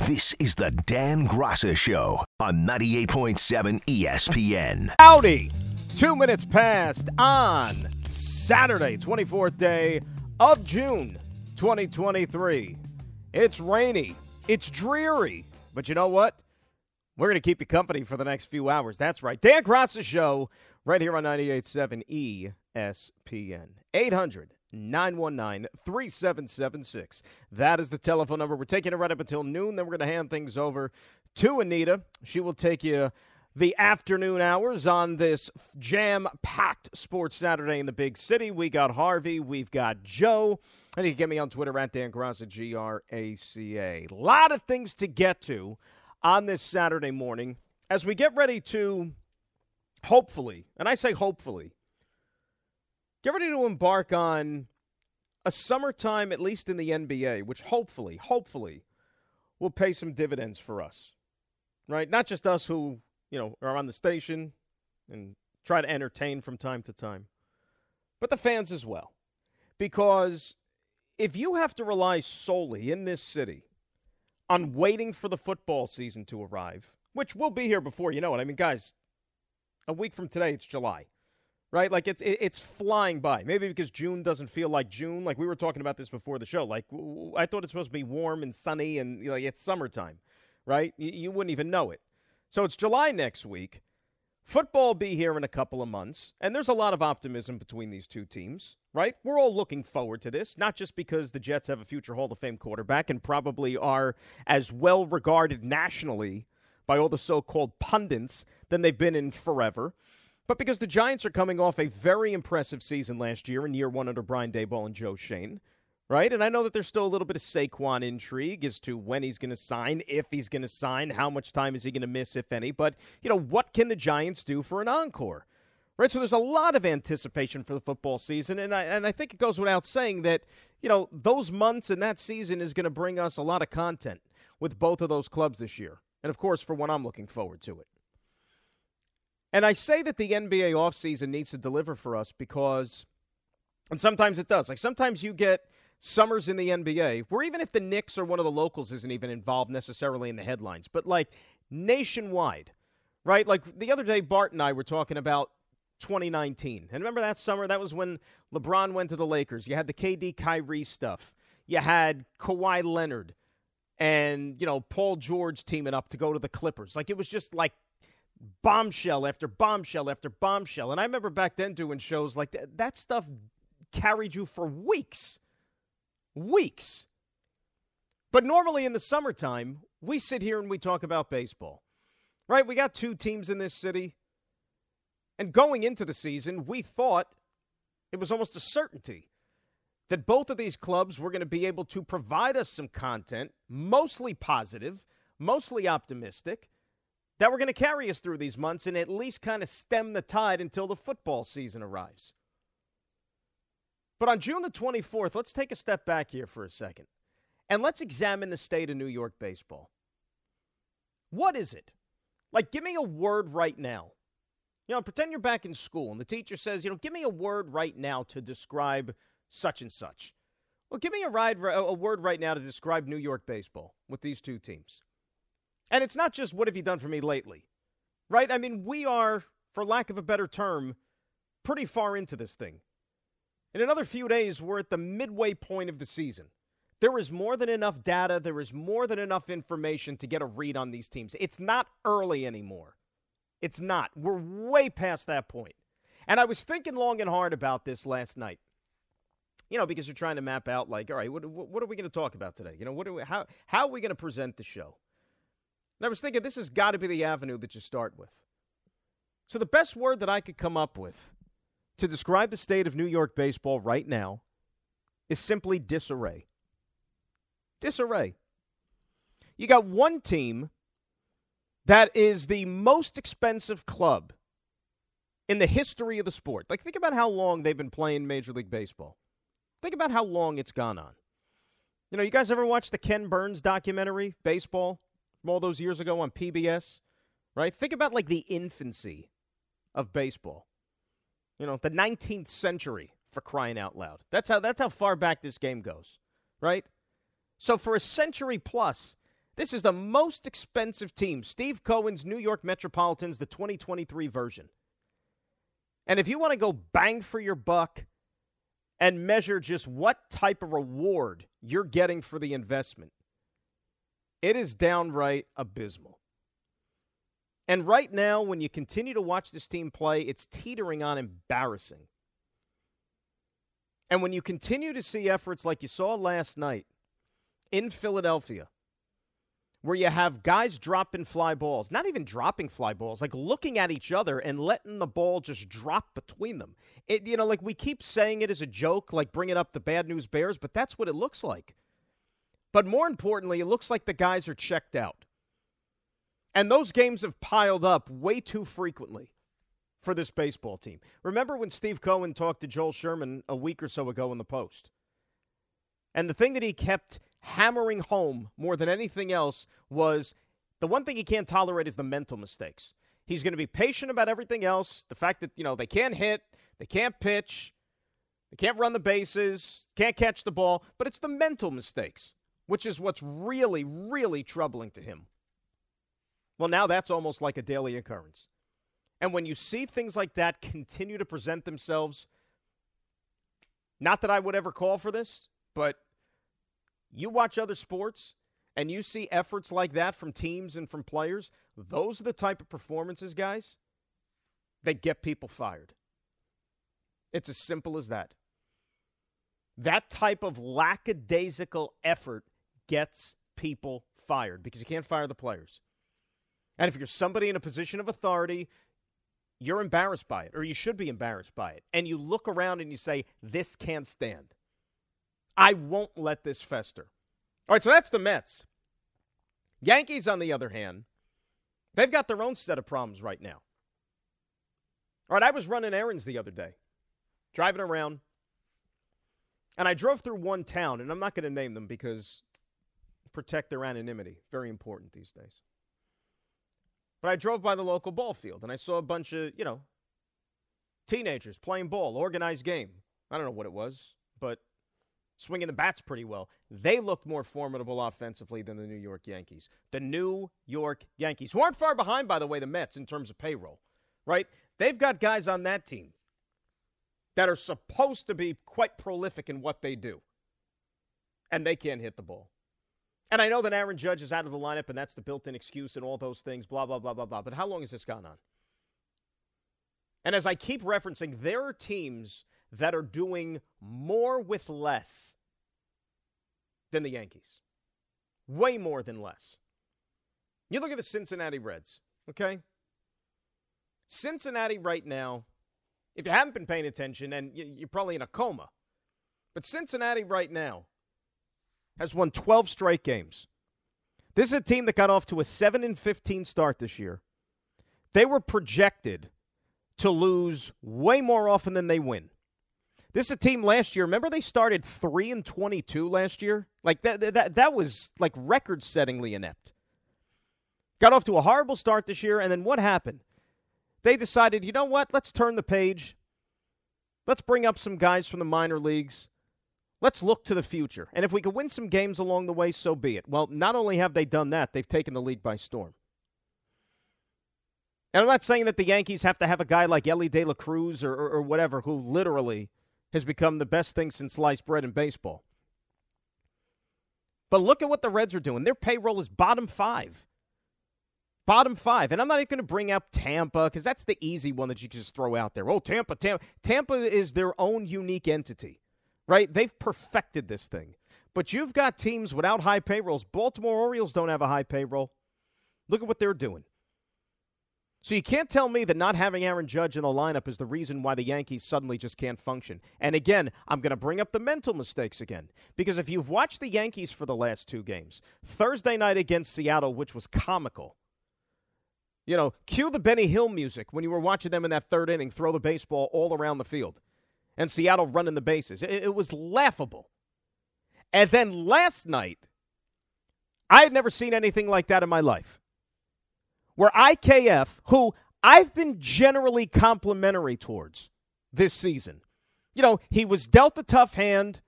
This is the Dan Graca Show on 98.7 ESPN. Howdy! Two minutes past on Saturday, 24th day of June 2023. It's rainy, it's dreary, but you know what? We're going to keep you company for the next few hours. That's right. Dan Graca Show right here on 98.7 ESPN. 800 919 3776. That is the telephone number. We're taking it right up until noon. Then we're going to hand things over to Anita. She will take you the afternoon hours on this jam packed sports Saturday in the big city. We got Harvey, we've got Joe, and you can get me on Twitter at Dan Graca, G R A C A. A lot of things to get to on this Saturday morning as we get ready to hopefully, and I say hopefully, get ready to embark on a summertime, at least in the NBA, which hopefully, hopefully, will pay some dividends for us, right? Not just us who, you know, are on the station and try to entertain from time to time, but the fans as well. Because if you have to rely solely in this city on waiting for the football season to arrive, which will be here before you know it. I mean, guys, a week from today, it's July right? Like it's it's flying by. Maybe because June doesn't feel like June. Like we were talking about this before the show. Like I thought it's supposed to be warm and sunny and you know, it's summertime, right? You, you wouldn't even know it. So it's July next week. Football will be here in a couple of months, and there's a lot of optimism between these two teams, right? We're all looking forward to this, not just because the Jets have a future Hall of Fame quarterback and probably are as well regarded nationally by all the so called pundits than they've been in forever but because the Giants are coming off a very impressive season last year in year one under Brian Daboll and Joe Schoen, right? And I know that there's still a little bit of Saquon intrigue as to when he's going to sign, if he's going to sign, how much time is he going to miss, if any. But, you know, what can the Giants do for an encore? Right, so there's a lot of anticipation for the football season, and I and I think it goes without saying that you know those months and that season is going to bring us a lot of content with both of those clubs this year, and of course for when I'm looking forward to it. And I say that the NBA offseason needs to deliver for us because, and sometimes it does. Like sometimes you get summers in the NBA where even if the Knicks or one of the locals isn't even involved necessarily in the headlines, but like nationwide, right? Like the other day, Bart and I were talking about 2019. And remember that summer? That was when LeBron went to the Lakers. You had the KD Kyrie stuff. You had Kawhi Leonard and, you know, Paul George teaming up to go to the Clippers. Like it was just like bombshell after bombshell after bombshell. And I remember back then doing shows like that. That stuff carried you for weeks. Weeks. But normally in the summertime, we sit here and we talk about baseball. Right? We got two teams in this city. And going into the season, we thought it was almost a certainty that both of these clubs were going to be able to provide us some content, mostly positive, mostly optimistic, that were going to carry us through these months and at least kind of stem the tide until the football season arrives. But on June the 24th, let's take a step back here for a second and let's examine the state of New York baseball. What is it? Like, give me a word right now. You know, pretend you're back in school and the teacher says, you know, give me a word right now to describe such and such. Well, give me a, ride, a word right now to describe New York baseball with these two teams. And it's not just what have you done for me lately, right? I mean, we are, for lack of a better term, pretty far into this thing. In another few days, we're at the midway point of the season. There is more than enough data, there is more than enough information to get a read on these teams. It's not early anymore. It's not. We're way past that point. And I was thinking long and hard about this last night. You know, because you're trying to map out, like, all right, what, what are we going to talk about today? You know, what are we, how, how are we going to present the show? And I was thinking this has got to be the avenue that you start with. So the best word that I could come up with to describe the state of New York baseball right now is simply disarray. Disarray. You got one team that is the most expensive club in the history of the sport. Like, think about how long they've been playing Major League Baseball. Think about how long it's gone on. You know, you guys ever watch the Ken Burns documentary, Baseball, from all those years ago on PBS? Right? Think about like the infancy of baseball. You know, the 19th century for crying out loud. That's how that's how far back this game goes, right? So for a century plus, this is the most expensive team. Steve Cohen's New York Metropolitans, the 2023 version. And if you want to go bang for your buck and measure just what type of reward you're getting for the investment, it is downright abysmal. And right now, when you continue to watch this team play, it's teetering on embarrassing. And when you continue to see efforts like you saw last night in Philadelphia, where you have guys dropping fly balls, not even dropping fly balls, like looking at each other and letting the ball just drop between them. It, you know, like we keep saying it as a joke, like bringing up the bad news bears, but that's what it looks like. But more importantly, it looks like the guys are checked out. And those games have piled up way too frequently for this baseball team. Remember when Steve Cohen talked to Joel Sherman a week or so ago in the Post? And the thing that he kept hammering home more than anything else was the one thing he can't tolerate is the mental mistakes. He's going to be patient about everything else. The fact that, you know, they can't hit, they can't pitch, they can't run the bases, can't catch the ball, but it's the mental mistakes, which is what's really, really troubling to him. Well, now that's almost like a daily occurrence. And when you see things like that continue to present themselves, not that I would ever call for this, but you watch other sports and you see efforts like that from teams and from players, those are the type of performances, guys, that get people fired. It's as simple as that. That type of lackadaisical effort gets people fired because you can't fire the players. And if you're somebody in a position of authority, you're embarrassed by it, or you should be embarrassed by it. And you look around and you say, This can't stand. I won't let this fester. All right, so that's the Mets. Yankees, on the other hand, they've got their own set of problems right now. All right, I was running errands the other day, driving around, and I drove through one town, and I'm not going to name them because protect their anonymity. Very important these days. But I drove by the local ball field, and I saw a bunch of, you know, teenagers playing ball, organized game. I don't know what it was, but swinging the bats pretty well. They looked more formidable offensively than the New York Yankees. The New York Yankees, who aren't far behind, by the way, the Mets in terms of payroll, right? They've got guys on that team that are supposed to be quite prolific in what they do, and they can't hit the ball. And I know that Aaron Judge is out of the lineup, and that's the built in excuse and all those things, blah, blah, blah, blah, blah. But how long has this gone on? And as I keep referencing, there are teams that are doing more with less than the Yankees. Way more than less. You look at the Cincinnati Reds, okay? Cincinnati right now, if you haven't been paying attention, and you're probably in a coma, but Cincinnati right now has won 12 straight games. This is a team that got off to a 7 and 15 start this year. They were projected to lose way more often than they win. This is a team last year. Remember they started 3 and 22 last year? Like that that that was like record-settingly inept. Got off to a horrible start this year and then what happened? They decided, "You know what? Let's turn the page. Let's bring up some guys from the minor leagues. Let's look to the future. And if we could win some games along the way, so be it." Well, not only have they done that, they've taken the league by storm. And I'm not saying that the Yankees have to have a guy like Elly De La Cruz or, or, or whatever who literally – has become the best thing since sliced bread in baseball. But look at what the Reds are doing. Their payroll is bottom five. Bottom five. And I'm not even going to bring up Tampa because that's the easy one that you can just throw out there. Oh, Tampa, Tampa. Tampa is their own unique entity, right? They've perfected this thing. But you've got teams without high payrolls. Baltimore Orioles don't have a high payroll. Look at what they're doing. So you can't tell me that not having Aaron Judge in the lineup is the reason why the Yankees suddenly just can't function. And again, I'm going to bring up the mental mistakes again. Because if you've watched the Yankees for the last two games, Thursday night against Seattle, which was comical, you know, cue the Benny Hill music when you were watching them in that third inning throw the baseball all around the field and Seattle running the bases. It, it was laughable. And then last night, I had never seen anything like that in my life where IKF, who I've been generally complimentary towards this season, you know, he was dealt a tough hand.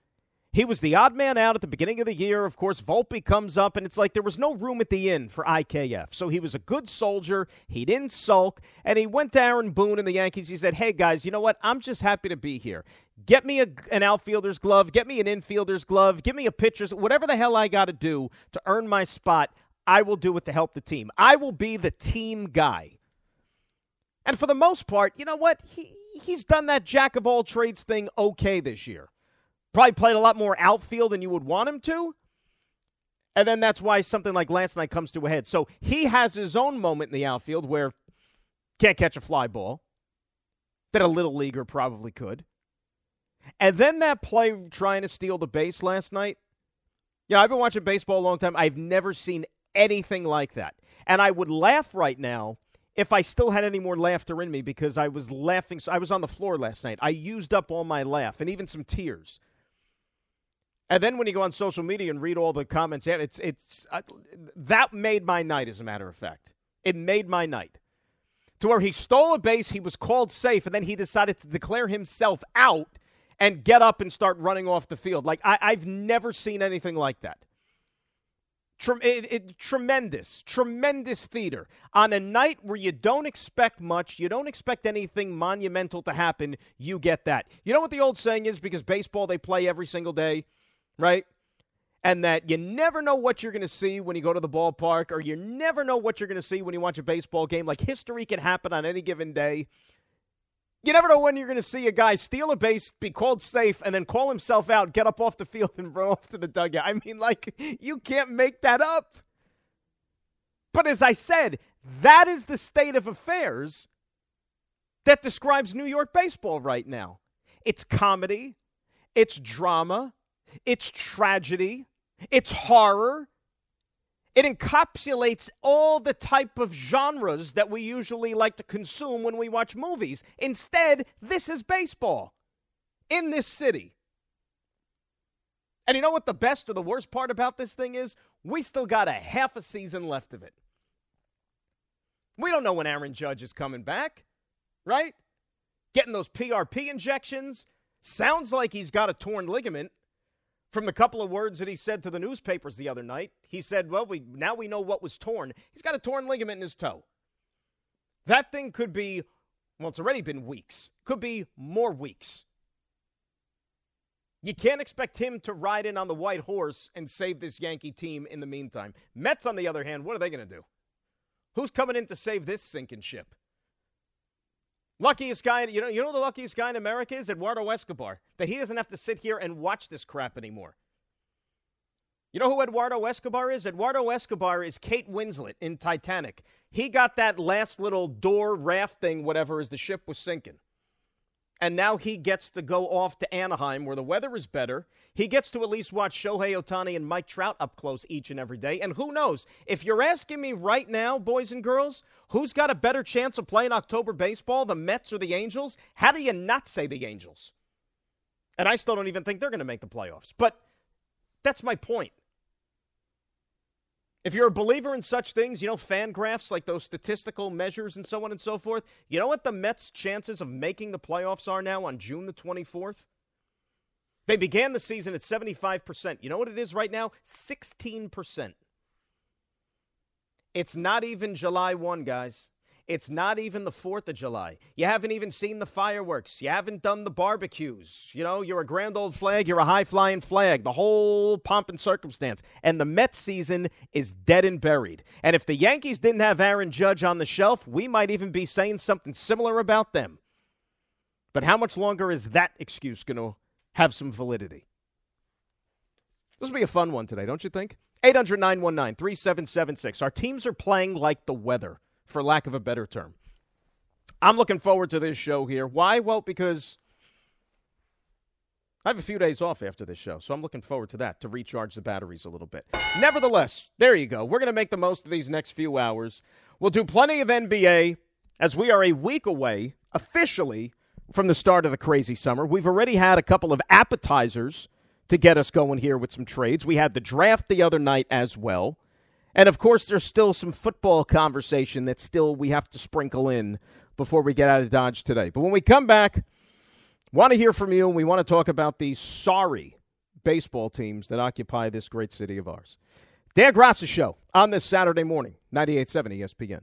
He was the odd man out at the beginning of the year. Of course, Volpe comes up, and it's like there was no room at the inn for IKF. So he was a good soldier. He didn't sulk, and he went to Aaron Boone and the Yankees. He said, Hey, guys, you know what? I'm just happy to be here. Get me a, an outfielder's glove, get me an infielder's glove, give me a pitcher's, whatever the hell I got to do to earn my spot. I will do it to help the team. I will be the team guy. And for the most part, you know what? He, he's done that jack of all trades thing okay this year. Probably played a lot more outfield than you would want him to. And then that's why something like last night comes to a head. So he has his own moment in the outfield where can't catch a fly ball that a little leaguer probably could. And then that play trying to steal the base last night. Yeah, I've been watching baseball a long time. I've never seen anything like that. And I would laugh right now if I still had any more laughter in me because I was laughing. So I was on the floor last night. I used up all my laugh and even some tears. And then when you go on social media and read all the comments, it's it's uh, that made my night. As a matter of fact, it made my night. To where he stole a base, he was called safe, and then he decided to declare himself out and get up and start running off the field. Like I, have never seen anything like that. it, it, tremendous, tremendous theater on a night where you don't expect much, you don't expect anything monumental to happen. You get that. You know what the old saying is? Because baseball they play every single day right? And that you never know what you're going to see when you go to the ballpark, or you never know what you're going to see when you watch a baseball game. Like history can happen on any given day. You never know when you're going to see a guy steal a base, be called safe, and then call himself out, get up off the field, and run off to the dugout. I mean, like, you can't make that up. But as I said, that is the state of affairs that describes New York baseball right now. It's comedy, it's drama, it's tragedy, it's horror. It encapsulates all the type of genres that we usually like to consume when we watch movies. Instead, this is baseball in this city. And you know what the best or the worst part about this thing is? We still got a half a season left of it. We don't know when Aaron Judge is coming back, right? Getting those PRP injections. Sounds like he's got a torn ligament from the couple of words that he said to the newspapers the other night, he said, "Well, we now we know what was torn. He's got a torn ligament in his toe. That thing could be well, it's already been weeks. Could be more weeks. You can't expect him to ride in on the white horse and save this Yankee team in the meantime. Mets, on the other hand, what are they going to do? Who's coming in to save this sinking ship? Luckiest guy, you know, you know the luckiest guy in America is Eduardo Escobar. That he doesn't have to sit here and watch this crap anymore. You know who Eduardo Escobar is? Eduardo Escobar is Kate Winslet in Titanic. He got that last little door raft thing, whatever, as the ship was sinking. And now he gets to go off to Anaheim where the weather is better. He gets to at least watch Shohei Ohtani and Mike Trout up close each and every day. And who knows? If you're asking me right now, boys and girls, who's got a better chance of playing October baseball, the Mets or the Angels? How do you not say the Angels? And I still don't even think they're going to make the playoffs. But that's my point. If you're a believer in such things, you know, FanGraphs like those statistical measures and so on and so forth, you know what the Mets' chances of making the playoffs are now on June the 24th? They began the season at 75%. You know what it is right now? 16%. It's not even July 1, guys. It's not even the 4th of July. You haven't even seen the fireworks. You haven't done the barbecues. You know, you're a grand old flag, you're a high flying flag, the whole pomp and circumstance. And the Mets season is dead and buried. And if the Yankees didn't have Aaron Judge on the shelf, we might even be saying something similar about them. But how much longer is that excuse going to have some validity? This will be a fun one today, don't you think? 800 919 3776. Our teams are playing like the weather for lack of a better term. I'm looking forward to this show here. Why? Well, because I have a few days off after this show, so I'm looking forward to that to recharge the batteries a little bit. Nevertheless, there you go. We're going to make the most of these next few hours. We'll do plenty of NBA as we are a week away officially from the start of the crazy summer. We've already had a couple of appetizers to get us going here with some trades. We had the draft the other night as well. And of course, there's still some football conversation that still we have to sprinkle in before we get out of Dodge today. But when we come back, want to hear from you, and we want to talk about the sorry baseball teams that occupy this great city of ours. Dan Graca Show on this Saturday morning, 98.7 ESPN.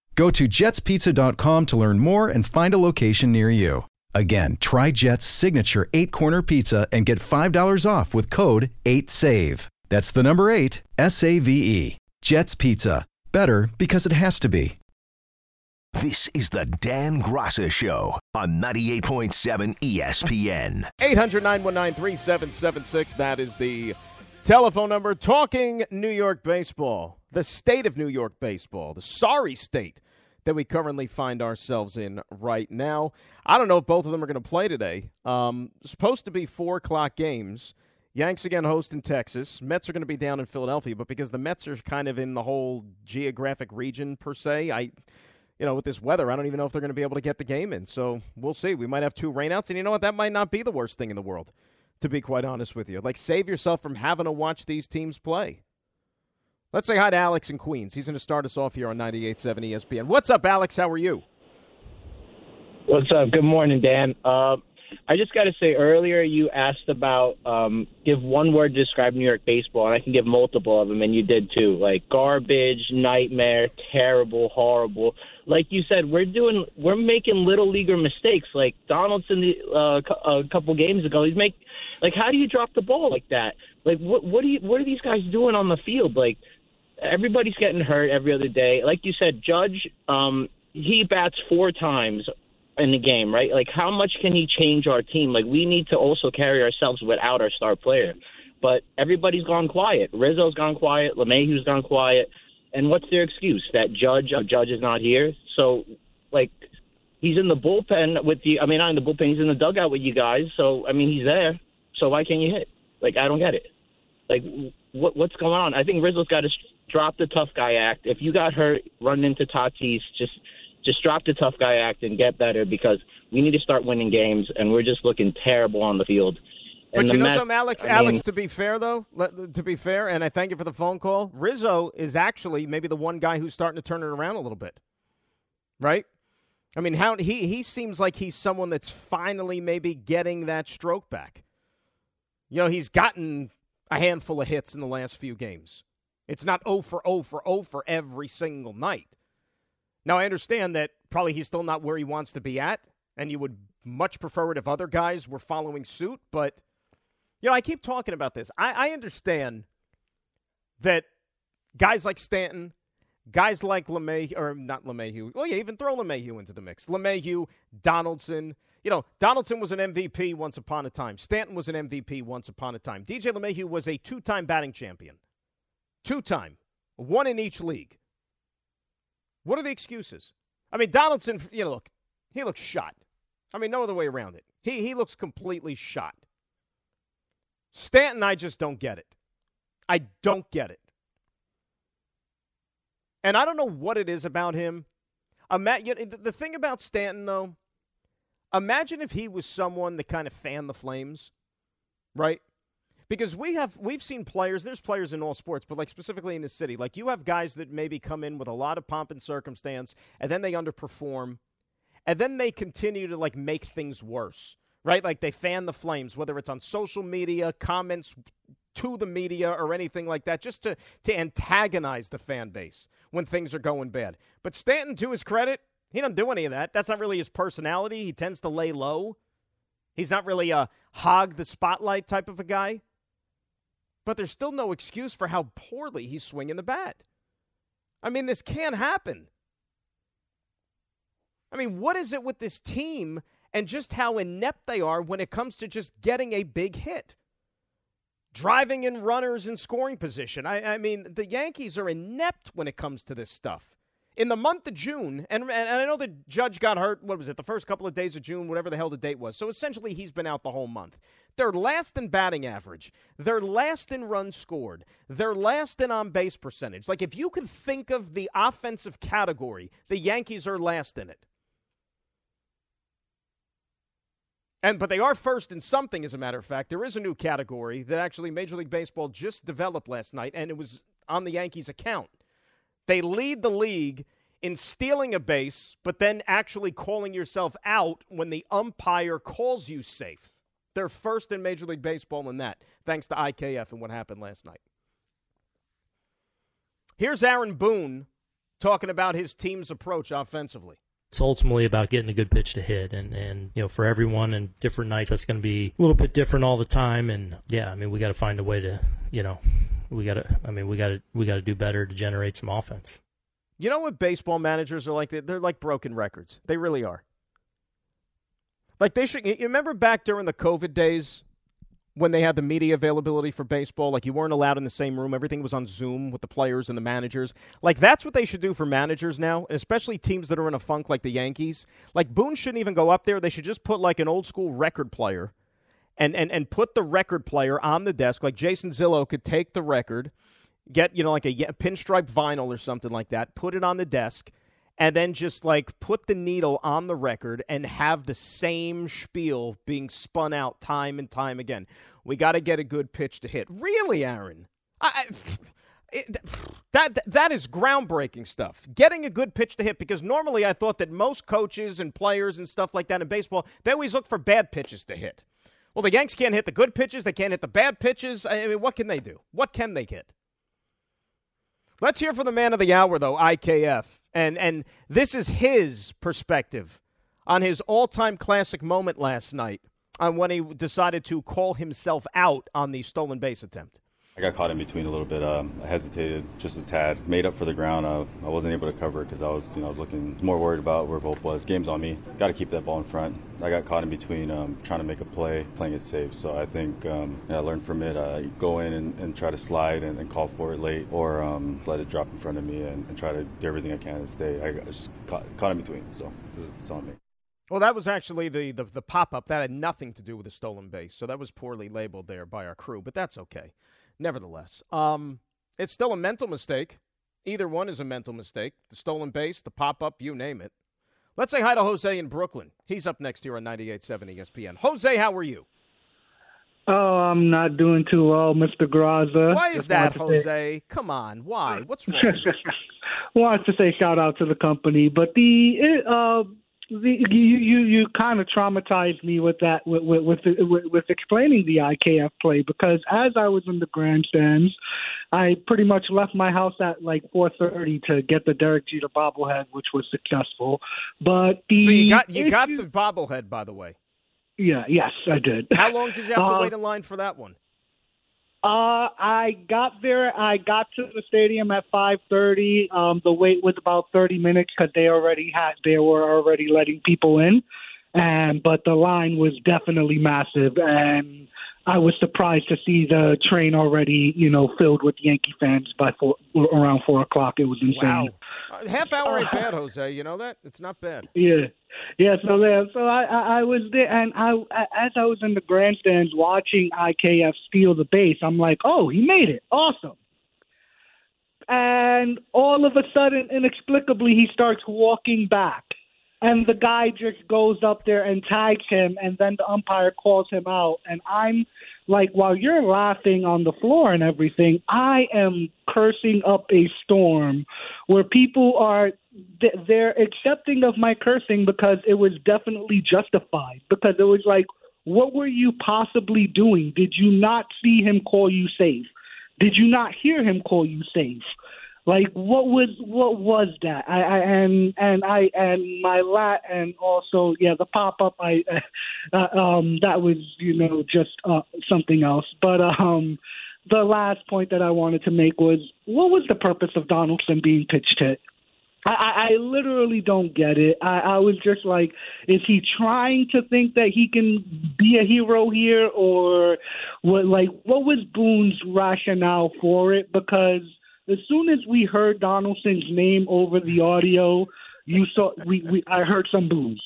Go to jetspizza.com to learn more and find a location near you. Again, try Jet's signature eight corner pizza and get $5 off with code 8SAVE. That's the number eight, S A V E. Jet's Pizza. Better because it has to be. This is the Dan Graca Show on 98.7 ESPN. 800 919 3776. That is the telephone number. Talking New York baseball, the state of New York baseball, the sorry state that we currently find ourselves in right now. I don't know if both of them are going to play today. Um, supposed to be four o'clock games. Yanks again host in Texas. Mets are going to be down in Philadelphia, but because the Mets are kind of in the whole geographic region per se, I you know, with this weather, I don't even know if they're going to be able to get the game in. So we'll see. We might have two rainouts, and you know what? That might not be the worst thing in the world, to be quite honest with you. Like, save yourself from having to watch these teams play. Let's say hi to Alex in Queens. He's going to start us off here on 98.7 ESPN. What's up, Alex? How are you? What's up? Good morning, Dan. Uh, I just got to say, earlier you asked about um, give one word to describe New York baseball, and I can give multiple of them, and you did too. Like garbage, nightmare, terrible, horrible. Like you said, we're doing, we're making little leaguer mistakes. Like Donaldson, the, uh, a couple games ago, he's make, like, how do you drop the ball like that? Like, what, what do you, what are these guys doing on the field? Like, everybody's getting hurt every other day. Like you said, Judge, um, he bats four times in the game, right? Like, how much can he change our team? Like, we need to also carry ourselves without our star player. But everybody's gone quiet. Rizzo's gone quiet. LeMahieu's gone quiet. And what's their excuse? That Judge, uh, Judge is not here. So, like, he's in the bullpen with the. I mean, not in the bullpen. He's in the dugout with you guys. So, I mean, he's there. So why can't you hit? Like, I don't get it. Like, what what's going on? I think Rizzo's got to drop the tough guy act. If you got hurt, run into Tatis. Just just drop the tough guy act and get better because we need to start winning games, and we're just looking terrible on the field. And but you know Mets, something, Alex? I mean, Alex, to be fair, though, to be fair, and I thank you for the phone call, Rizzo is actually maybe the one guy who's starting to turn it around a little bit. Right? I mean, how he, he seems like he's someone that's finally maybe getting that stroke back. You know, he's gotten a handful of hits in the last few games. It's not 0 for 0 for 0 for every single night. Now, I understand that probably he's still not where he wants to be at, and you would much prefer it if other guys were following suit. But, you know, I keep talking about this. I, I understand that guys like Stanton, guys like LeMahieu, or not LeMahieu, well, yeah, even throw LeMahieu into the mix. LeMahieu, Donaldson. You know, Donaldson was an MVP once upon a time. Stanton was an MVP once upon a time. DJ LeMahieu was a two time batting champion. Two time. One in each league. What are the excuses? I mean, Donaldson, you know, look, he looks shot. I mean, no other way around it. He, he looks completely shot. Stanton, I just don't get it. I don't get it. And I don't know what it is about him. The thing about Stanton, though, imagine if he was someone that kind of fanned the flames. right? Because we have we've seen players, there's players in all sports, but like specifically in the city, like you have guys that maybe come in with a lot of pomp and circumstance and then they underperform and then they continue to like make things worse. Right? Like they fan the flames, whether it's on social media, comments to the media or anything like that, just to, to antagonize the fan base when things are going bad. But Stanton, to his credit, he doesn't do any of that. That's not really his personality. He tends to lay low. He's not really a hog the spotlight type of a guy. But there's still no excuse for how poorly he's swinging the bat. I mean, this can't happen. I mean, what is it with this team and just how inept they are when it comes to just getting a big hit? Driving in runners in scoring position. I, I mean, the Yankees are inept when it comes to this stuff in the month of June, and, and I know the judge got hurt, what was it, the first couple of days of June, whatever the hell the date was. So essentially, he's been out the whole month. They're last in batting average. They're last in runs scored. They're last in on base percentage. Like, if you could think of the offensive category, the Yankees are last in it. And but they are first in something, as a matter of fact. There is a new category that actually Major League Baseball just developed last night, and it was on the Yankees' account. They lead the league in stealing a base, but then actually calling yourself out when the umpire calls you safe. They're first in Major League Baseball in that, thanks to IKF and what happened last night. Here's Aaron Boone talking about his team's approach offensively. It's ultimately about getting a good pitch to hit, and and you know for everyone and different nights that's going to be a little bit different all the time. And yeah, I mean we got to find a way to you know we got to. I mean, we got to. We got to do better to generate some offense. You know what baseball managers are like? They're like broken records. They really are. Like they should. You remember back during the COVID days when they had the media availability for baseball? Like you weren't allowed in the same room. Everything was on Zoom with the players and the managers. Like that's what they should do for managers now, especially teams that are in a funk like the Yankees. Like Boone shouldn't even go up there. They should just put like an old school record player and, and, and put the record player on the desk. Like Jason Zillo could take the record, get, you know, like a pinstripe vinyl or something like that, put it on the desk, and then just like put the needle on the record and have the same spiel being spun out time and time again. We got to get a good pitch to hit. Really, Aaron? I, it, that that is groundbreaking stuff. Getting a good pitch to hit because normally I thought that most coaches and players and stuff like that in baseball they always look for bad pitches to hit. Well, the Yanks can't hit the good pitches. They can't hit the bad pitches. I mean, what can they do? What can they hit? Let's hear from the man of the hour, though, IKF. And, and this is his perspective on his all time classic moment last night on when he decided to call himself out on the stolen base attempt. I got caught in between a little bit. Um, I hesitated just a tad, made up for the ground. Uh, I wasn't able to cover because I was, you know, I looking more worried about where Volpe was. Game's on me. Got to keep that ball in front. I got caught in between um, trying to make a play, playing it safe. So I think um, yeah, I learned from it. Uh, go in and, and, try to slide and, and, call for it late, or um, let it drop in front of me and, and, try to do everything I can to stay. I just caught, caught in between. So it's on me. Well, that was actually the, the, the pop up. That had nothing to do with the stolen base. So that was poorly labeled there by our crew, but that's okay nevertheless, um, it's still a mental mistake. Either one is a mental mistake. The stolen base, the pop up, you name it. Let's say hi to Jose in Brooklyn. He's up next here on 98.7 ESPN. Jose, how are you? Oh, I'm not doing too well, Mr. Graza. Why is that, Jose? Say, Come on, why? What's wrong? Wanted to say shout out to the company, but the uh, the, you you you kind of traumatized me with that with with with, with with explaining the IKF play because as I was in the grandstands, I pretty much left my house at like 4:30 to get the Derek Jeter bobblehead, which was successful. But the so you got you got the bobblehead, by the way. Yeah. Yes, I did. How long did you have to uh, wait in line for that one? Uh, I got there. I got to the stadium at 5:30. Um, the wait was about 30 minutes because they already had they were already letting people in, and but the line was definitely massive, and I was surprised to see the train already, you know, filled with Yankee fans by four, around four o'clock. It was insane. Wow, uh, half hour ain't bad, Jose. You know that it's not bad. Yeah, yeah. So there, so I, I, I was there, and I, as I was in the grandstands watching IKF steal the base, I'm like, oh, he made it, awesome. And all of a sudden, inexplicably, he starts walking back and the guy just goes up there and tags him, and then the umpire calls him out, and I'm like, while you're laughing on the floor and everything, I am cursing up a storm where people are they're accepting of my cursing because it was definitely justified. Because it was like what were you possibly doing? Did you not see him call you safe? Did you not hear him call you safe like what was what was that i, I and and i and my lat and also yeah the pop up i uh, um that was you know just uh something else but um the last point that i wanted to make was what was the purpose of donaldson being pitched hit I, I literally don't get it. I, I was just like, is he trying to think that he can be a hero here, or what? Like, what was Boone's rationale for it? Because as soon as we heard Donaldson's name over the audio, you saw we, we I heard some boos.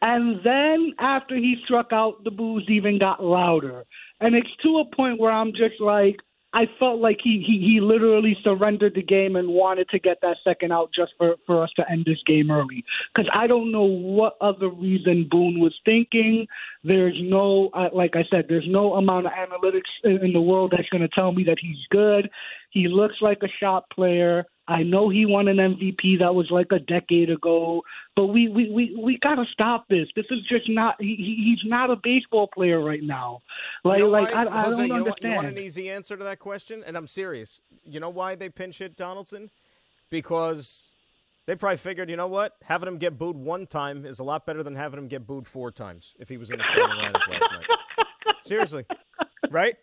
And then after he struck out, the boos even got louder. And it's to a point where I'm just like, I felt like he, he he literally surrendered the game and wanted to get that second out just for for us to end this game early. Because I don't know what other reason Boone was thinking. There's no, like I said, there's no amount of analytics in the world that's going to tell me that he's good. He looks like a shot player. I know he won an MVP that was like a decade ago, but we we we, we got to stop this. This is just not. He, he's not a baseball player right now. Like you know like why? I, I Jose, don't you understand. You want an easy answer to that question? And I'm serious. You know why they pinch hit Donaldson? Because they probably figured, you know what? Having him get booed one time is a lot better than having him get booed four times if he was in the starting lineup last night. Seriously, right?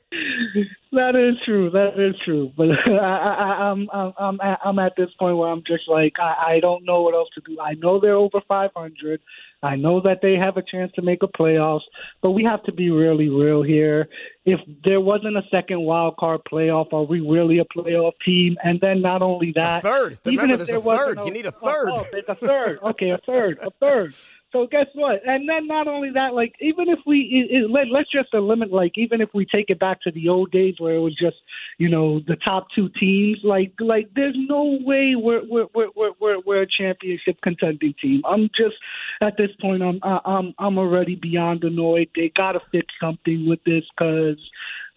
That is true. That is true. But I, I, I'm I'm I'm at, I'm at this point where I'm just like I, I don't know what else to do. I know they're over 500. I know that they have a chance to make a playoffs, but we have to be really real here. If there wasn't a second wild card playoff, are we really a playoff team? And then not only that, third. even Remember, if there's there a wasn't third. You need a oh, third. Oh, there's a third. Okay, a third, a third. So guess what? And then not only that, like even if we it, it, let, let's just eliminate, like even if we take it back to the old days where it was just you know the top two teams, like like there's no way we're we're we're we're, we're, a championship contending team. I'm just at this point, I'm I- I'm I'm already beyond annoyed. They got to fix something with this because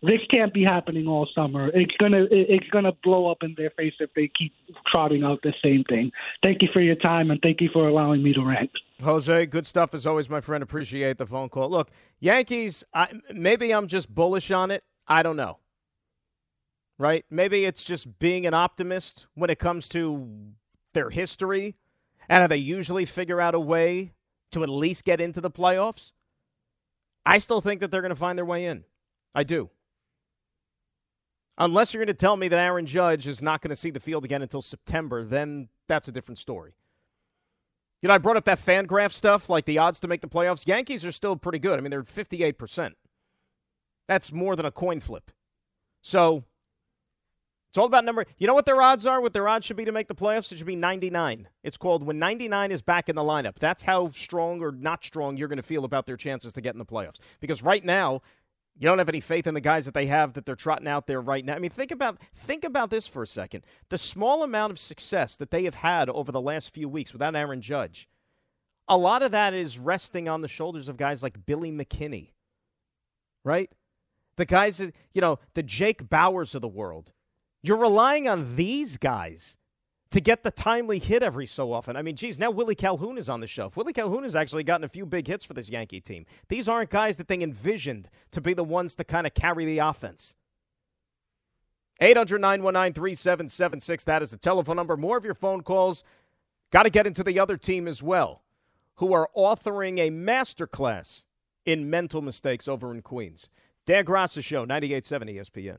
this can't be happening all summer. It's gonna it's gonna blow up in their face if they keep trotting out the same thing. Thank you for your time and thank you for allowing me to rant. Jose, good stuff as always, my friend. Appreciate the phone call. Look, Yankees, I, maybe I'm just bullish on it. I don't know. Right? Maybe it's just being an optimist when it comes to their history and how they usually figure out a way to at least get into the playoffs. I still think that they're going to find their way in. I do. Unless you're going to tell me that Aaron Judge is not going to see the field again until September, then that's a different story. You know, I brought up that fan graph stuff, like the odds to make the playoffs. Yankees are still pretty good. I mean, they're 58%. That's more than a coin flip. So it's all about number. You know what their odds are? What their odds should be to make the playoffs? It should be 99. It's called when 99 is back in the lineup. That's how strong or not strong you're going to feel about their chances to get in the playoffs. Because right now, you don't have any faith in the guys that they have that they're trotting out there right now. I mean, think about think about this for a second. The small amount of success that they have had over the last few weeks without Aaron Judge, a lot of that is resting on the shoulders of guys like Billy McKinney, right? The guys that you know, the Jake Bauers of the world. You're relying on these guys to get the timely hit every so often. I mean, geez, now Willie Calhoun is on the shelf. Willie Calhoun has actually gotten a few big hits for this Yankee team. These aren't guys that they envisioned to be the ones to kind of carry the offense. 800 919 3776. That is the telephone number. More of your phone calls. Got to get into the other team as well, who are authoring a masterclass in mental mistakes over in Queens. Dan Graca Show, 98.7 ESPN.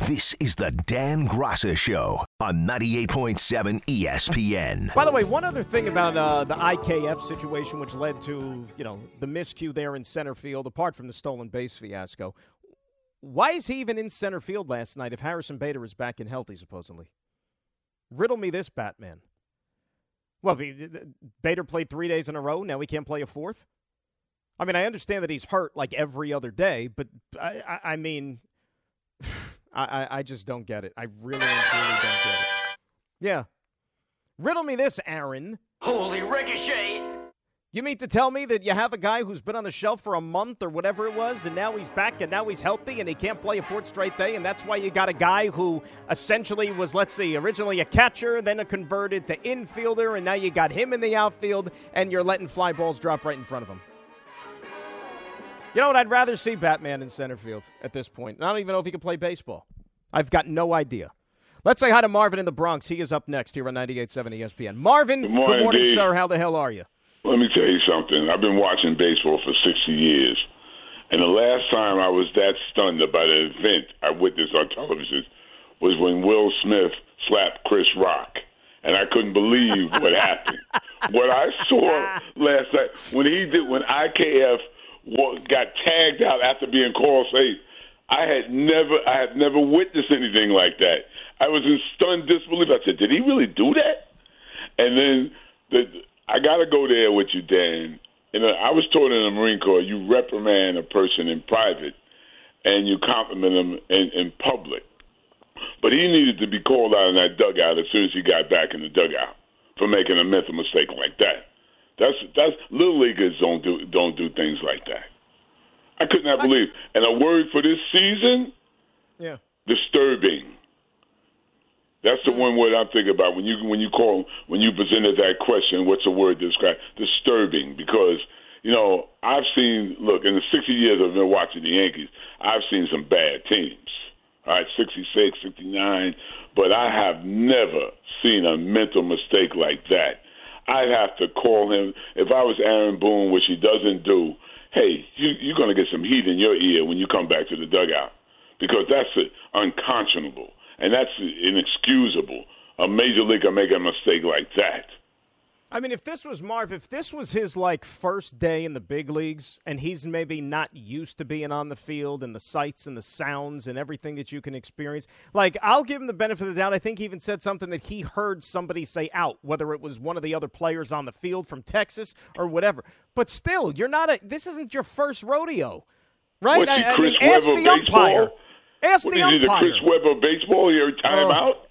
This is the Dan Graca Show on 98.7 ESPN. By the way, one other thing about uh, the IKF situation, which led to you know the miscue there in center field, apart from the stolen base fiasco, why is he even in center field last night if Harrison Bader is back and healthy supposedly? Riddle me this, Batman. Well, Bader played three days in a row. Now he can't play a fourth. I mean, I understand that he's hurt like every other day, but I, I, I mean. I, I, just don't get it. I really, really don't get it. Yeah. Riddle me this, Aaron. Holy ricochet! You mean to tell me that you have a guy who's been on the shelf for a month or whatever it was, and now he's back and now he's healthy and he can't play a fourth straight day, and that's why you got a guy who essentially was, let's see, originally a catcher, then a converted to infielder, and now you got him in the outfield, and you're letting fly balls drop right in front of him. You know what? I'd rather see Batman in center field at this point. I don't even know if he can play baseball. I've got no idea. Let's say hi to Marvin in the Bronx. He is up next here on 98.7 ESPN. Marvin, good morning, good morning sir. How the hell are you? Let me tell you something. I've been watching baseball for 60 years. And the last time I was that stunned about an event I witnessed on television was when Will Smith slapped Chris Rock. And I couldn't believe what happened. What I saw last night, when he did, when IKF – got tagged out after being called safe. I had never, I had never witnessed anything like that. I was in stunned disbelief. I said, "Did he really do that?" And then the, I got to go there with you, Dan. And I was told in the Marine Corps, you reprimand a person in private, and you compliment them in, in public. But he needed to be called out in that dugout as soon as he got back in the dugout for making a mental mistake like that. That's that's little leaguers don't do don't do things like that. I could not believe. And a word for this season, yeah, disturbing. That's the one word I'm thinking about when you when you call when you presented that question. What's the word to describe disturbing? Because you know I've seen look in the 60 years I've been watching the Yankees. I've seen some bad teams. All right, 66, 69, but I have never seen a mental mistake like that I'd have to call him if I was Aaron Boone, which he doesn't do. Hey, you, you're going to get some heat in your ear when you come back to the dugout because that's unconscionable and that's inexcusable. A major leaguer make a mistake like that. I mean, if this was Marv, if this was his like first day in the big leagues, and he's maybe not used to being on the field and the sights and the sounds and everything that you can experience, like I'll give him the benefit of the doubt. I think he even said something that he heard somebody say out, whether it was one of the other players on the field from Texas or whatever. But still, you're not a. This isn't your first rodeo, right? What's he, I, I mean, ask the baseball? umpire. Ask what the is umpire. He the Chris Webber baseball? Your timeout. Oh.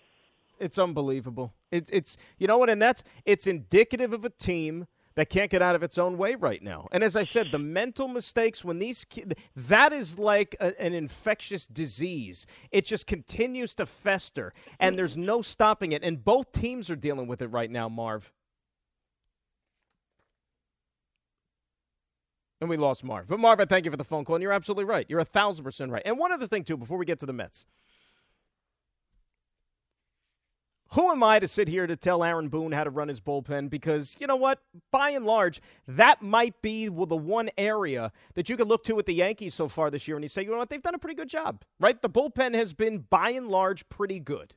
It's unbelievable. It, it's you know what, and that's it's indicative of a team that can't get out of its own way right now. And as I said, the mental mistakes when these that is like a, an infectious disease. It just continues to fester, and there's no stopping it. And both teams are dealing with it right now, Marv. And we lost Marv. But Marv, I thank you for the phone call. And you're absolutely right. You're a thousand percent right. And one other thing too, before we get to the Mets. Who am I to sit here to tell Aaron Boone how to run his bullpen? Because you know what? By and large, that might be the one area that you could look to with the Yankees so far this year and you say, you know what? They've done a pretty good job, right? The bullpen has been, by and large, pretty good.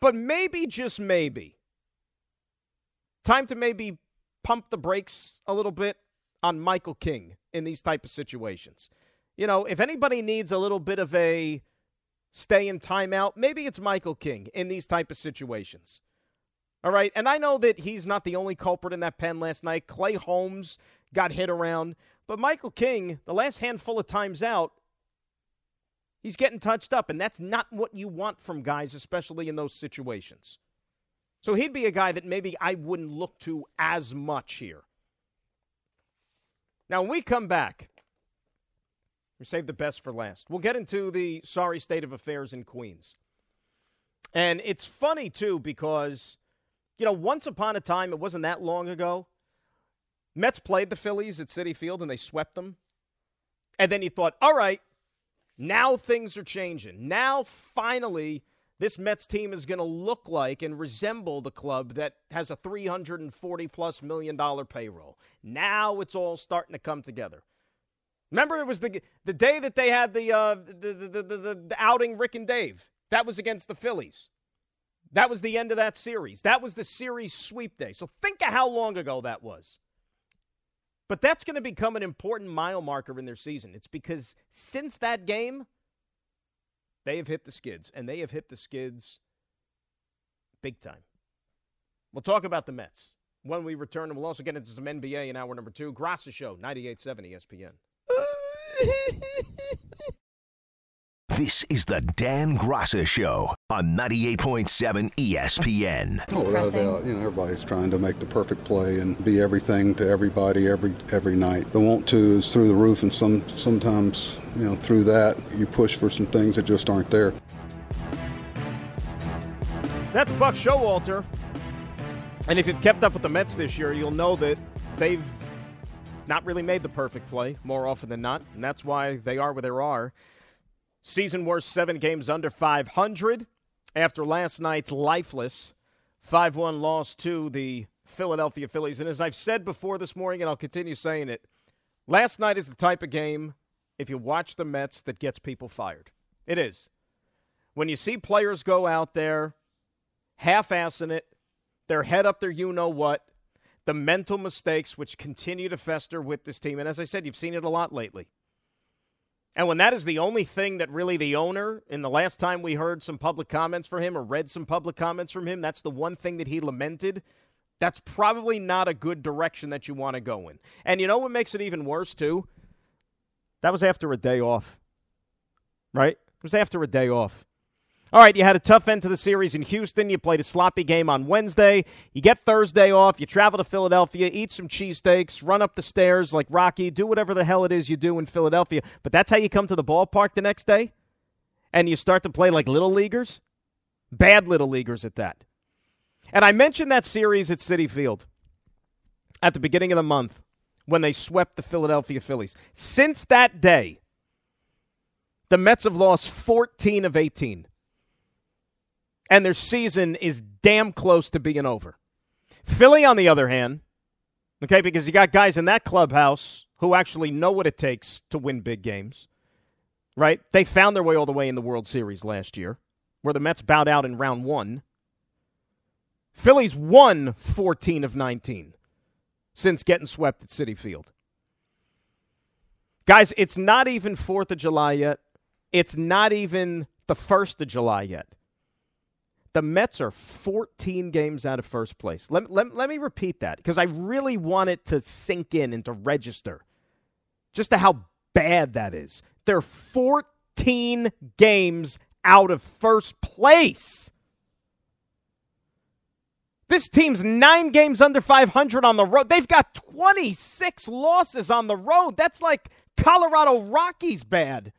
But maybe, just maybe, time to maybe pump the brakes a little bit on Michael King in these type of situations. You know, if anybody needs a little bit of a stay in timeout. Maybe it's Michael King in these type of situations. All right, and I know that he's not the only culprit in that pen last night. Clay Holmes got hit around, but Michael King, the last handful of times out, he's getting touched up, and that's not what you want from guys, especially in those situations. So he'd be a guy that maybe I wouldn't look to as much here. Now, when we come back, we save the best for last. We'll get into the sorry state of affairs in Queens. And it's funny, too, because, you know, once upon a time, it wasn't that long ago, Mets played the Phillies at Citi Field and they swept them. And then you thought, all right, now things are changing. Now, finally, this Mets team is going to look like and resemble the club that has a 340 plus million dollar payroll. Now it's all starting to come together. Remember, it was the the day that they had the uh, the, the, the, the, the outing Rick and Dave. That was against the Phillies. That was the end of that series. That was the series sweep day. So think of how long ago that was. But that's going to become an important mile marker in their season. It's because since that game, they have hit the skids, and they have hit the skids big time. We'll talk about the Mets when we return, and we'll also get into some NBA in hour number two. Graca Show, 98.7 ESPN. This is the Dan Graca Show on 98.7 ESPN. Without a doubt, you know everybody's trying to make the perfect play and be everything to everybody every every night. The want to is through the roof, and some sometimes you know through that you push for some things that just aren't there. That's Buck Showalter. And if you've kept up with the Mets this year, you'll know that they've not really made the perfect play more often than not, and that's why they are where they are. Season worst seven games under 500 after last night's lifeless 5 1 loss to the Philadelphia Phillies. And as I've said before this morning, and I'll continue saying it, last night is the type of game, if you watch the Mets, that gets people fired. It is. When you see players go out there half assing it, their head up their you know what, the mental mistakes which continue to fester with this team. And as I said, you've seen it a lot lately. And when that is the only thing that really the owner, in the last time we heard some public comments from him or read some public comments from him, that's the one thing that he lamented. That's probably not a good direction that you want to go in. And you know what makes it even worse, too? That was after a day off, right? It was after a day off. All right, you had a tough end to the series in Houston. You played a sloppy game on Wednesday. You get Thursday off. You travel to Philadelphia, eat some cheesesteaks, run up the stairs like Rocky, do whatever the hell it is you do in Philadelphia. But that's how you come to the ballpark the next day? And you start to play like little leaguers? Bad little leaguers at that. And I mentioned that series at Citi Field at the beginning of the month when they swept the Philadelphia Phillies. Since that day, the Mets have lost 14 of 18 and their season is damn close to being over. Philly, on the other hand, okay, because you got guys in that clubhouse who actually know what it takes to win big games, right? They found their way all the way in the World Series last year, where the Mets bowed out in round one. Phillies won 14 of 19 since getting swept at Citi Field. Guys, it's not even 4th of July yet. It's not even the 1st of July yet. The Mets are 14 games out of first place. Let, let, let me repeat that because I really want it to sink in and to register just to how bad that is. They're 14 games out of first place. This team's nine games under 500 on the road. They've got 26 losses on the road. That's like Colorado Rockies bad.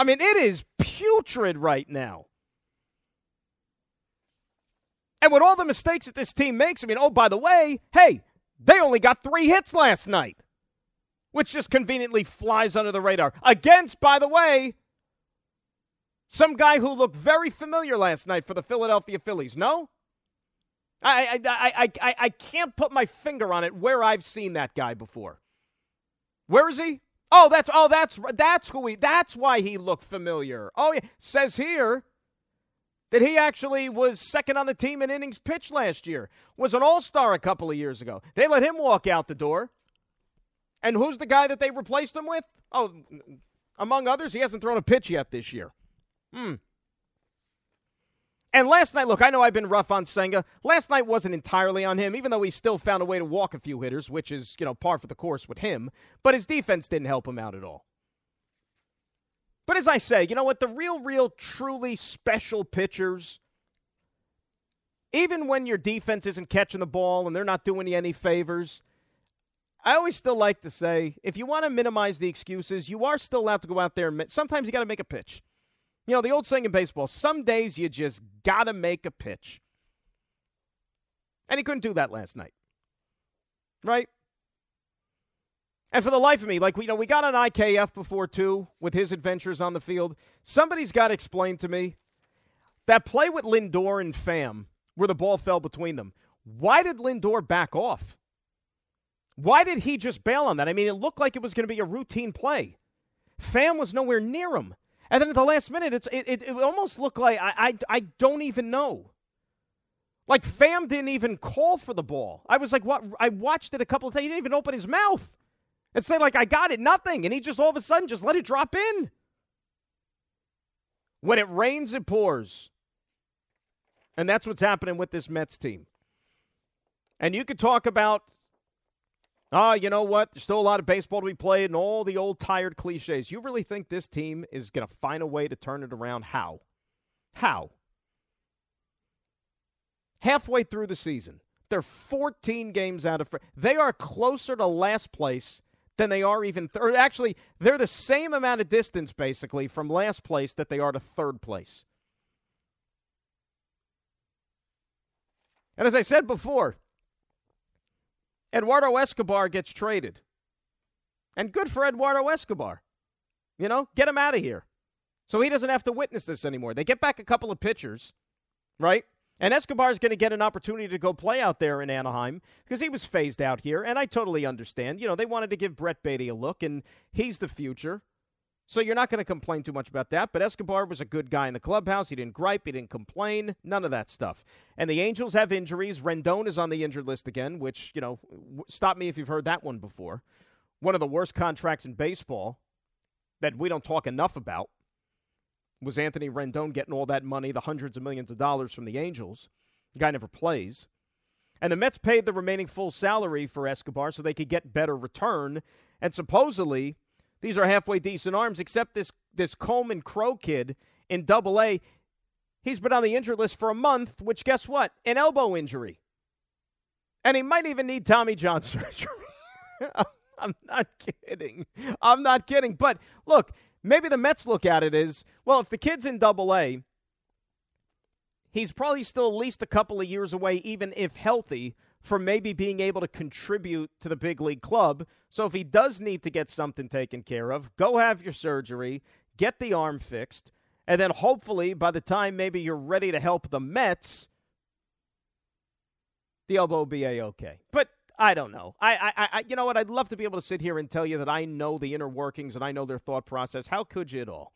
I mean, it is putrid right now. And with all the mistakes that this team makes, I mean, oh, by the way, hey, they only got three hits last night, which just conveniently flies under the radar. Against, by the way, some guy who looked very familiar last night for the Philadelphia Phillies. No? I, I, I, I, I can't put my finger on it where I've seen that guy before. Where is he? Oh, that's oh that's that's who he that's why he looked familiar. Oh yeah, says here that he actually was second on the team in innings pitched last year. Was an all-star a couple of years ago. They let him walk out the door. And who's the guy that they replaced him with? Oh, among others, he hasn't thrown a pitch yet this year. Hmm. And last night, look, I know I've been rough on Senga. Last night wasn't entirely on him, even though he still found a way to walk a few hitters, which is, you know, par for the course with him. But his defense didn't help him out at all. But as I say, you know what? The real, real, truly special pitchers, even when your defense isn't catching the ball and they're not doing you any favors, I always still like to say if you want to minimize the excuses, you are still allowed to go out there and sometimes you got to make a pitch. You know, the old saying in baseball some days you just got to make a pitch. And he couldn't do that last night. right? And for the life of me, like you know, we got an IKF before too with his adventures on the field. Somebody's got to explain to me that play with Lindor and Pham where the ball fell between them. Why did Lindor back off? Why did he just bail on that? I mean, it looked like it was going to be a routine play. Pham was nowhere near him. And then at the last minute, it's, it, it, it almost looked like I, I, I don't even know. Like Pham didn't even call for the ball. I was like, what? I watched it a couple of times. He didn't even open his mouth and say, like, I got it, nothing. And he just all of a sudden just let it drop in. When it rains, it pours. And that's what's happening with this Mets team. And you could talk about, oh, you know what? There's still a lot of baseball to be played and all the old tired cliches. You really think this team is going to find a way to turn it around? How? How? Halfway through the season, they're 14 games out of. They are closer to last place than they are even. Th- or actually, they're the same amount of distance basically from last place that they are to third place. And as I said before, Eduardo Escobar gets traded. And good for Eduardo Escobar. You know, get him out of here. So he doesn't have to witness this anymore. They get back a couple of pitchers, right? And Escobar is going to get an opportunity to go play out there in Anaheim because he was phased out here. And I totally understand. You know, they wanted to give Brett Baty a look, and he's the future. So you're not going to complain too much about that. But Escobar was a good guy in the clubhouse. He didn't gripe. He didn't complain. None of that stuff. And the Angels have injuries. Rendon is on the injured list again, which, you know, stop me if you've heard that one before. One of the worst contracts in baseball that we don't talk enough about was Anthony Rendon getting all that money, the hundreds of millions of dollars from the Angels. The guy never plays. And the Mets paid the remaining full salary for Escobar so they could get better return. And supposedly, these are halfway decent arms, except this this Coleman Crow kid in double A. He's been on the injured list for a month, which guess what? An elbow injury. And he might even need Tommy John surgery. I'm not kidding. I'm not kidding. But look, maybe the Mets look at it as well, if the kid's in double A, he's probably still at least a couple of years away, even if healthy, from maybe being able to contribute to the big league club. So if he does need to get something taken care of, go have your surgery, get the arm fixed, and then hopefully by the time maybe you're ready to help the Mets, the elbow will be a okay. But I don't know. I, I, I, you know what? I'd love to be able to sit here and tell you that I know the inner workings and I know their thought process. How could you at all?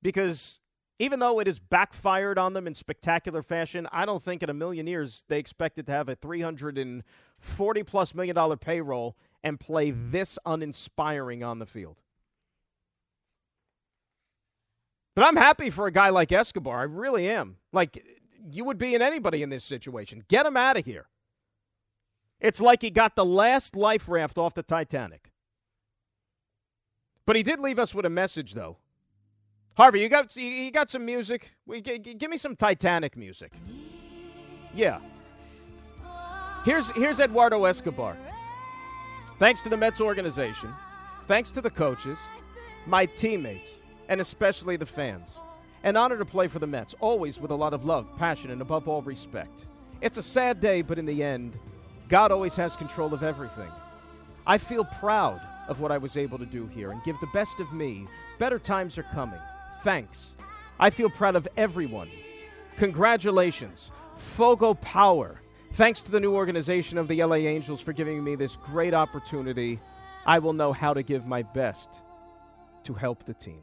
Because even though it has backfired on them in spectacular fashion, I don't think in a million years they expected to have a 340 plus million dollar payroll and play this uninspiring on the field. But I'm happy for a guy like Escobar. I really am. Like, you would be in anybody in this situation. Get him out of here. It's like he got the last life raft off the Titanic. But he did leave us with a message, though. Harvey, you got you got some music? Give me some Titanic music. Yeah. Here's here's Eduardo Escobar. Thanks to the Mets organization, thanks to the coaches, my teammates, and especially the fans. An honor to play for the Mets, always with a lot of love, passion, and above all respect. It's a sad day, but in the end, God always has control of everything. I feel proud of what I was able to do here and give the best of me. Better times are coming. Thanks. I feel proud of everyone. Congratulations. Fogo Power. Thanks to the new organization of the LA Angels for giving me this great opportunity. I will know how to give my best to help the team.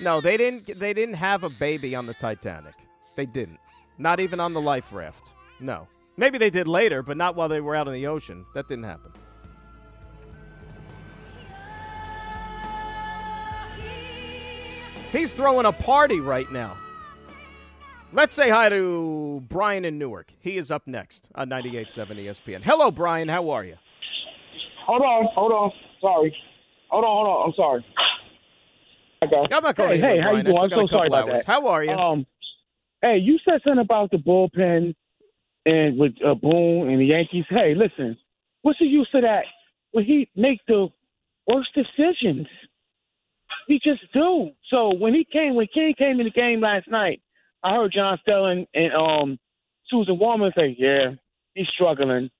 No, they didn't they didn't have a baby on the Titanic. They didn't. Not even on the life raft. No. Maybe they did later, but not while they were out in the ocean. That didn't happen. He's throwing a party right now. Let's say hi to Brian in Newark. He is up next on 98.7 ESPN. Hello, Brian. How are you? Hold on. Hold on. Sorry. Hold on. Hold on. I'm sorry. Okay. I'm not going hey, hey, how you doing? I'm so sorry about hours. that. How are you? Um, hey, you said something about the bullpen and with uh, Boone and the Yankees. Hey, listen, what's the use of that when he make the worst decisions? He just do. So when he came, when King came in the game last night, I heard John Sterling and um Susan Waldman say, "Yeah, he's struggling,"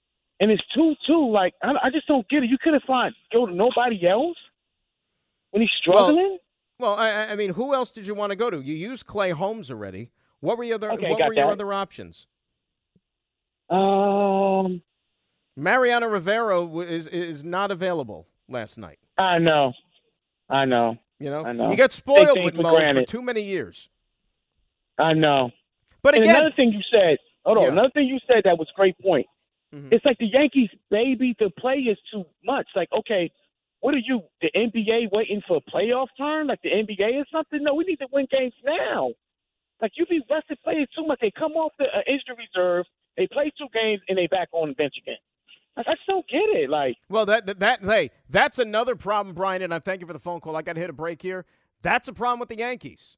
and it's two two. Like I, I just don't get it. You couldn't find go to nobody else when he's struggling. Well, I, I mean, who else did you want to go to? You used Clay Holmes already. What were your other Okay, What were your that. other options? um, Mariano Rivera is is not available last night. I know, I know, You know, know. you got spoiled with Mo for too many years. I know. But And again, another thing you said, hold on, Yeah. another thing you said that was a great point. Mhm. It's like the Yankees, baby, the play is too much. Like, okay, what are you, the NBA waiting for a playoff turn? Like the NBA is something? No, we need to win games now. Like you be rested players too much. They come off the uh, injury reserve, they play two games, and they back on the bench again. Like, I just don't get it. Like, Well, that, that that hey, that's another problem, Brian. And I thank you for the phone call. I got to hit a break here. That's a problem with the Yankees.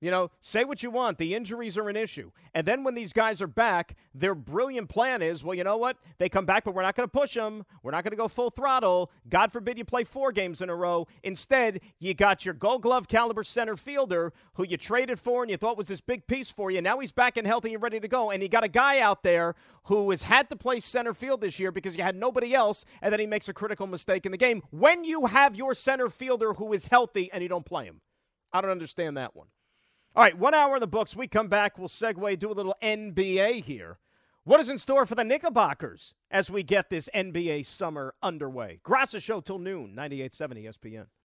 You know, say what you want. The injuries are an issue. And then when these guys are back, their brilliant plan is, well, you know what? They come back, but we're not going to push them. We're not going to go full throttle. God forbid you play four games in a row. Instead, you got your gold glove caliber center fielder who you traded for and you thought was this big piece for you. Now he's back and healthy and ready to go. And you got a guy out there who has had to play center field this year because you had nobody else, and then he makes a critical mistake in the game. When you have your center fielder who is healthy and you don't play him, I don't understand that one. All right, one hour in the books. We come back. We'll segue, do a little NBA here. What is in store for the Knickerbockers as we get this NBA summer underway? Graca Show till noon, 98.7 ESPN.